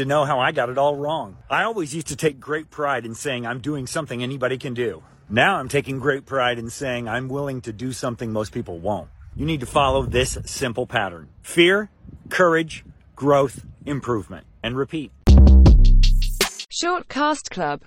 to know how I got it all wrong. I always used to take great pride in saying I'm doing something anybody can do. Now I'm taking great pride in saying I'm willing to do something most people won't. You need to follow this simple pattern fear, courage, growth, improvement, and repeat. Shortcast Club